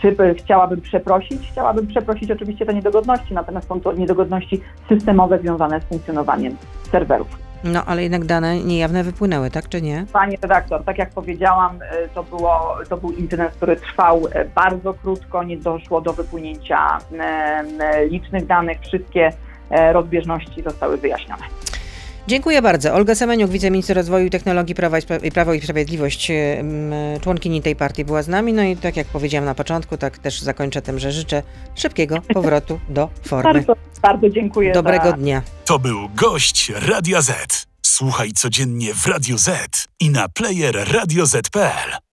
czy by chciałabym przeprosić? Chciałabym przeprosić oczywiście te niedogodności, natomiast są to niedogodności systemowe związane z funkcjonowaniem serwerów. No, ale jednak dane niejawne wypłynęły, tak czy nie? Pani redaktor, tak jak powiedziałam, e, to, było, to był incydent, który trwał e, bardzo krótko, nie doszło do wypłynięcia e, licznych danych, wszystkie rozbieżności zostały wyjaśnione. Dziękuję bardzo. Olga Semeniuk, wiceminister rozwoju i technologii Prawa i, Spra- Prawo i Sprawiedliwość, członkini tej partii była z nami. No i tak jak powiedziałam na początku, tak też zakończę tym, że życzę szybkiego *laughs* powrotu do formy. Bardzo, bardzo dziękuję. Dobrego za... dnia. To był gość Radia Z. Słuchaj codziennie w Radio Z i na player radioz.pl.